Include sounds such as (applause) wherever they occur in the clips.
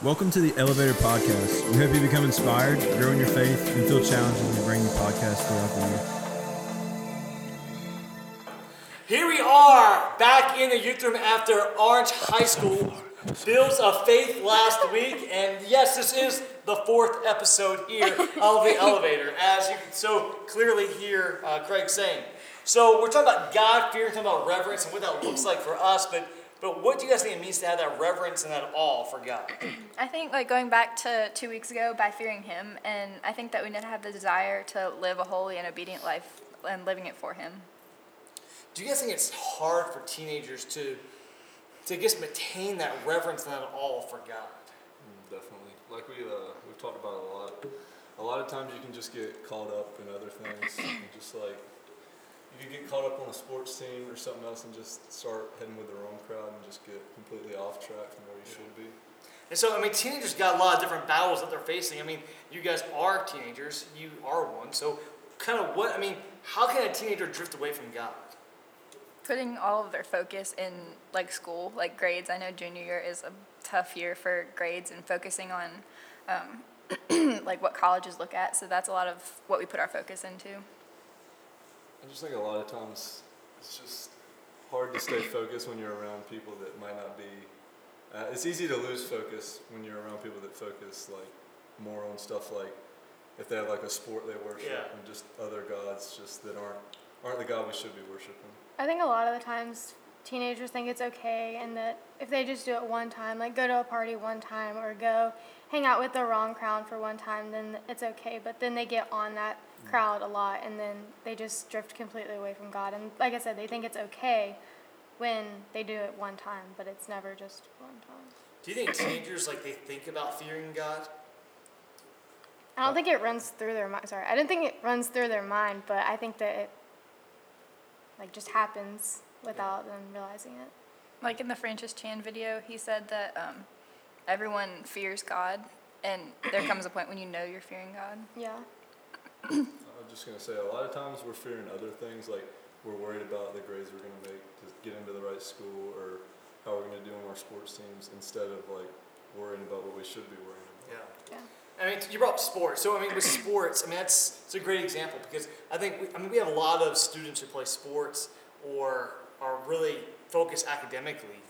Welcome to the Elevator Podcast. We hope you become inspired, grow in your faith, and feel challenged as we bring you podcasts throughout the year. Here we are back in the youth room after Orange High School Bills of Faith last week, and yes, this is the fourth episode here of the (laughs) elevator, as you can so clearly hear uh, Craig saying. So we're talking about God fear, talking about reverence, and what that looks like for us. But but what do you guys think it means to have that reverence and that awe for God? (clears throat) I think like going back to two weeks ago by fearing Him, and I think that we need to have the desire to live a holy and obedient life and living it for Him. Do you guys think it's hard for teenagers to to just maintain that reverence and that awe for God? Mm, Definitely. Like we uh, we've talked about a lot. A lot of times you can just get caught up in other things. and just like you get caught up on a sports team or something else and just start heading with the wrong crowd and just get completely off track from where you should be. And so, I mean, teenagers got a lot of different battles that they're facing. I mean, you guys are teenagers, you are one. So, kind of what, I mean, how can a teenager drift away from God? Putting all of their focus in like school, like grades. I know junior year is a tough year for grades and focusing on um, (clears throat) like what colleges look at. So that's a lot of what we put our focus into. I just think a lot of times it's just hard to stay focused when you're around people that might not be. Uh, it's easy to lose focus when you're around people that focus like more on stuff like if they have like a sport they worship Yeah. and just other gods just that aren't aren't the God we should be worshiping. I think a lot of the times teenagers think it's okay and that if they just do it one time, like go to a party one time or go hang out with the wrong crowd for one time, then it's okay. But then they get on that crowd a lot and then they just drift completely away from God. And like I said, they think it's okay when they do it one time, but it's never just one time. Do you think teenagers, like, they think about fearing God? I don't think it runs through their mind. Sorry, I don't think it runs through their mind, but I think that it like just happens without them realizing it. Like in the Francis Chan video, he said that um, everyone fears God, and there comes a point when you know you're fearing God. Yeah. I'm just gonna say a lot of times we're fearing other things like we're worried about the grades we're gonna make to get into the right school or how we're gonna do on our sports teams instead of like worrying about what we should be worrying about. Yeah. Yeah. I mean, you brought up sports. So, I mean, with sports, I mean, that's it's a great example because I think, we, I mean, we have a lot of students who play sports or are really focused academically.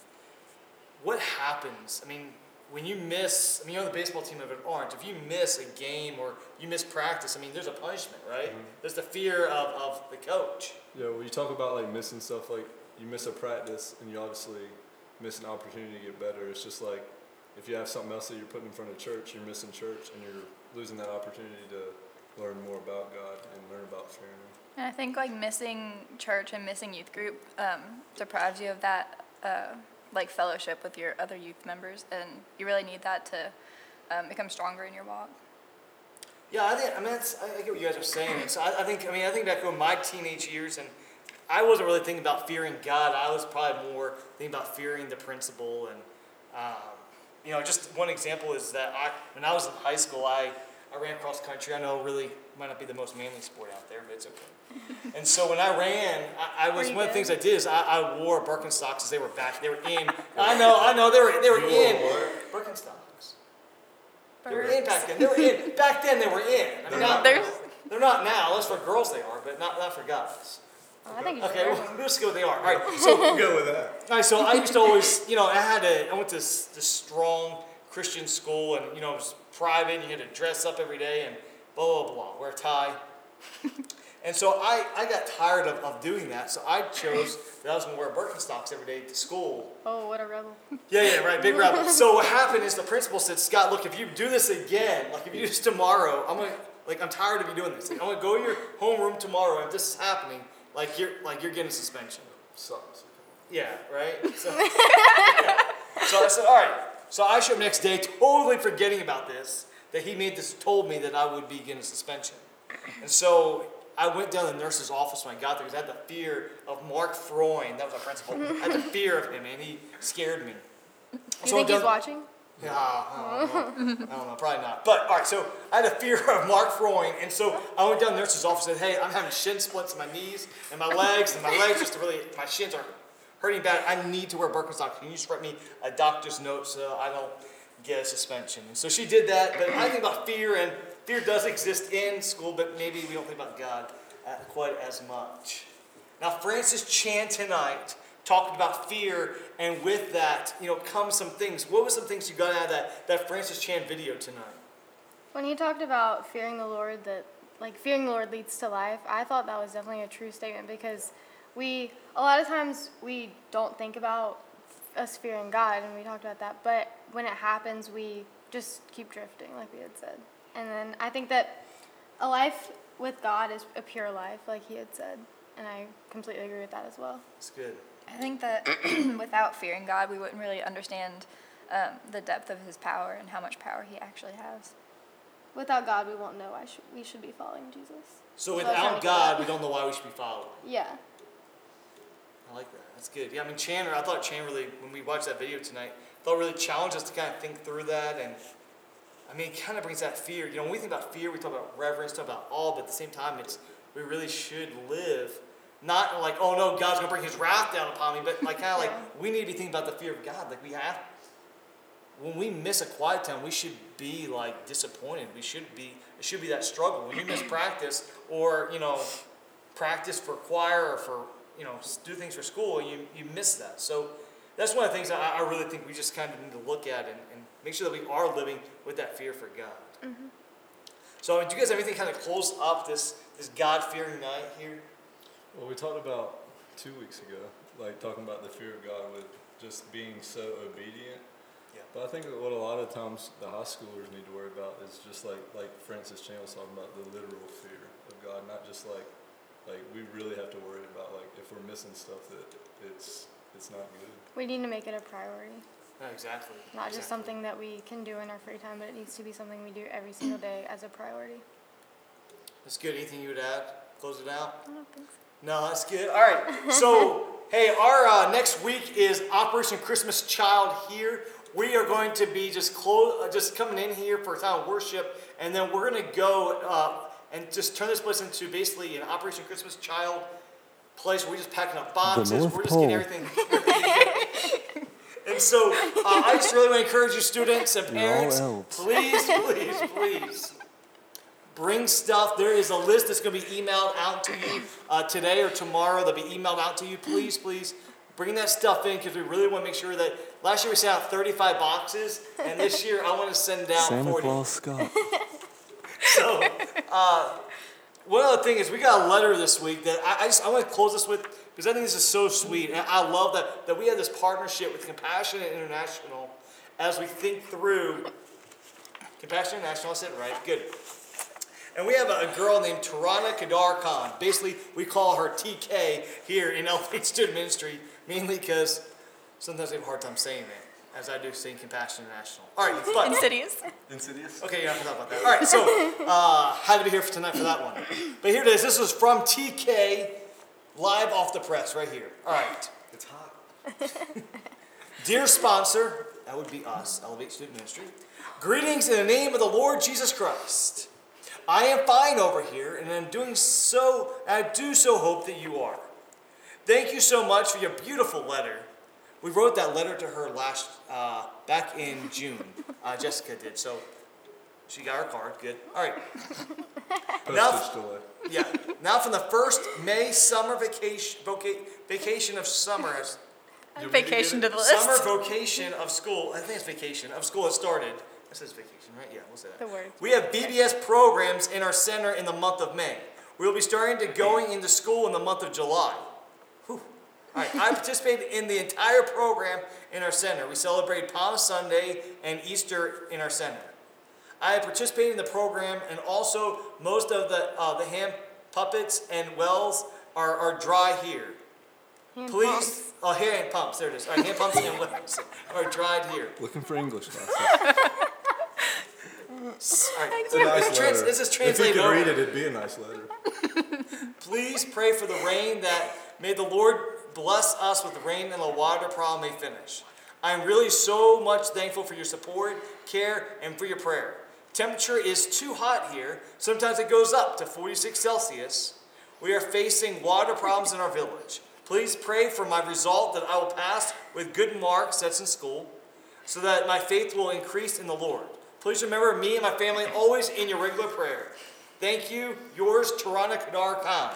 What happens? I mean, when you miss, I mean, you're on the baseball team of an Orange. If you miss a game or you miss practice, I mean, there's a punishment, right? There's the fear of, of the coach. Yeah, when you talk about like missing stuff, like you miss a practice and you obviously miss an opportunity to get better. It's just like if you have something else that you're putting in front of church, you're missing church and you're losing that opportunity to learn more about God and learn about fearing Him. And I think like missing church and missing youth group um, deprives you of that uh, like fellowship with your other youth members, and you really need that to um, become stronger in your walk. Yeah, I think I mean that's I get what you guys are saying. So I, I think I mean I think back to my teenage years, and I wasn't really thinking about fearing God. I was probably more thinking about fearing the principle. And um, you know, just one example is that I when I was in high school, I I ran cross country. I know really might not be the most manly sport out there, but it's okay. (laughs) and so when I ran, I, I was Were you one of the things I did is I, I wore Birkenstocks as they were back. They were in. (laughs) I know, I know, they were they were You wore in what? Birkenstocks. They were in back then. They were in. Back then they were in. I mean, not, There's they're not now. Unless for girls they are, but not, not for guys. Well, I think you should Okay, wear well, them. we'll just go they are. All right, (laughs) so We'll go with that. all right, so I used to always, you know, I had a, I went to this, this strong Christian school, and you know, it was private. And you had to dress up every day and blah blah blah, wear a tie. (laughs) and so I, I got tired of, of doing that, so I chose that I was gonna wear Birkenstocks every day to school. Oh, what a rebel. (laughs) Yeah, yeah, right, big rebel. (laughs) so what happened is the principal said, Scott, look, if you do this again, like if you do this tomorrow, I'm gonna, like, I'm tired of you doing this. Like, I'm gonna go to your homeroom tomorrow, and if this is happening, like you're, like you're getting suspension. Sucks. Yeah, right. So, so I said, all right. So I showed up next day, totally forgetting about this, that he made this, told me that I would be getting a suspension, and so. I went down to the nurse's office when I got there because I had the fear of Mark Freund. That was our principal. I had the fear of him, and he scared me. Do you So think he's watching? yeah, I don't, know. I don't know, probably not. But all right, so I had a fear (laughs) of Mark Freund, and so I went down to the nurse's office and said, "Hey, I'm having shin splits in my knees and my legs, and my legs just really, my shins are hurting bad. I need to wear Birkenstocks. Can you just write me a doctor's note so I don't get a suspension. And so she did that, but I think about fear, and fear does exist in school, but maybe we don't think about God uh, quite as much. Now, Francis Chan tonight talked about fear, and with that, you know, come some things. What were some things you got out of that, that Francis Chan video tonight? When he talked about fearing the Lord, that like fearing the Lord leads to life, I thought that was definitely a true statement because we a lot of times we don't think about us fearing God, and we talked about that. But when it happens, we just keep drifting, like we had said. And then I think that a life with God is a pure life, like he had said, and I completely agree with that as well. It's good. I think that (clears throat) without fearing God, we wouldn't really understand um, the depth of His power and how much power He actually has. Without God, we won't know why sh- we should be following Jesus. So That's what I was trying without to God, we don't know why we should be following. (laughs) Yeah. I like that. That's good. Yeah, I mean, Chandler, I thought Chan really, when we watched that video tonight, thought really challenged us to kind of think through that. And I mean, it kind of brings that fear. You know, when we think about fear, we talk about reverence, talk about awe, but at the same time, it's we really should live not like, oh no, God's gonna bring His wrath down upon me, but like kind of like (laughs) we need to be thinking about the fear of God. Like we have, when we miss a quiet time, we should be like disappointed. We should be, it should be that struggle. When you miss practice or you know, practice for choir or for you know do things for school, you you miss that. So that's one of the things I, I really think we just kind of need to look at and, and make sure that we are living with that fear for God. Mm-hmm. So I mean, do you guys have anything kind of close up this this God fearing night here? Well, we talked about two weeks ago, like talking about the fear of God with just being so obedient. Yeah. But I think what a lot of times the high schoolers need to worry about is just like like Francis Chan was talking about the literal fear of God, not just like like we really have to worry about like if we're missing stuff that it's it's not good. We need to make it a priority. No, exactly. Not just something that we can do in our free time, but it needs to be something we do every single day as a priority. That's good. Anything you would add? Close it out. I don't think so. No, that's good. All right. (laughs) So, hey, our uh, next week is Operation Christmas Child here. We are going to be just close, uh, just coming in here for a time of worship, and then we're going to go uh, and just turn this place into basically an Operation Christmas Child place where we're just packing up boxes. We're just getting everything. (laughs) and so, uh, I just really want to encourage you, students and parents, please, please, please bring stuff. There is a list that's going to be emailed out to you uh, today or tomorrow. They'll be emailed out to you. Please, please bring that stuff in because we really want to make sure that last year we sent out 35 boxes, and this year I want to send out Santa 40. Claus Scott. (laughs) So, uh, one other thing is we got a letter this week that I, I just I want to close this with because I think this is so sweet, and I love that that we have this partnership with Compassion International as we think through Compassion International. I said right. Good. And we have a, girl named Tarana Kadar Khan. Basically, we call her TK here in Elevate (laughs) Student Ministry, mainly because sometimes we have a hard time saying it, as I do saying Compassion International. All right, but Insidious. Insidious. Okay, yeah, I forgot about that. All right, so (laughs) uh, had to be here for tonight for that one. But here it is. This was from TK, live off the press, right here. All right. It's hot. (laughs) Dear sponsor, that would be us, Elevate Student Ministry. Greetings in the name of the Lord Jesus Christ. I am fine over here, and I'm doing so, I do so hope that you are. Thank you so much for your beautiful letter. We wrote that letter to her last, uh, back in June. Uh, Jessica did, so she got her card. Good. All right. Now- Postage delay. Yeah. Now from the first May summer vacation, voca- vacation of summer has You want me to Vacation to it? the Summer list. vocation of school, I think it's vacation, of school has started. That says vacation, right? Yeah, we'll say that. The word. We have VBS programs in our center in the month of May. We'll be starting to going into school in the month of July. Whew. All right, I participated in the entire program in our center. We celebrate Palm Sunday and Easter in our center. I participated in the program, and also most of the uh, the hand puppets and wells are, are dry here. Hand Please, pumps. oh, hand pumps. There it is. All right, hand pumps and wells are dried here. Looking for English classes. (laughs) All right, It's a nice trans- letter. this is If you could read it, it'd be a nice letter. Please pray for the rain that may the Lord bless us with rain and the water problem may finish. I'm really so much thankful for your support, care, and for your prayer. Temperature is too hot here. Sometimes it goes up to 46 Celsius. We are facing water problems in our village. Please pray for my result that I will pass with good marks that's in school. so that my faith will increase in the Lord. Please remember me and my family always in your regular prayer. Thank you, yours, Tarana Kadar Khan.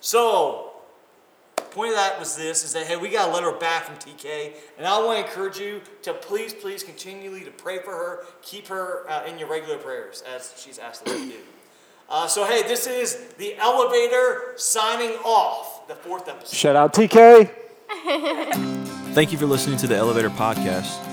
So, point of that was this is that hey we got a letter back from tk and i want to encourage you to please please continually to pray for her keep her uh, in your regular prayers as she's asked us to do uh, so hey this is the elevator signing off the fourth episode Shout out TK. Thank you for listening to the Elevator Podcast.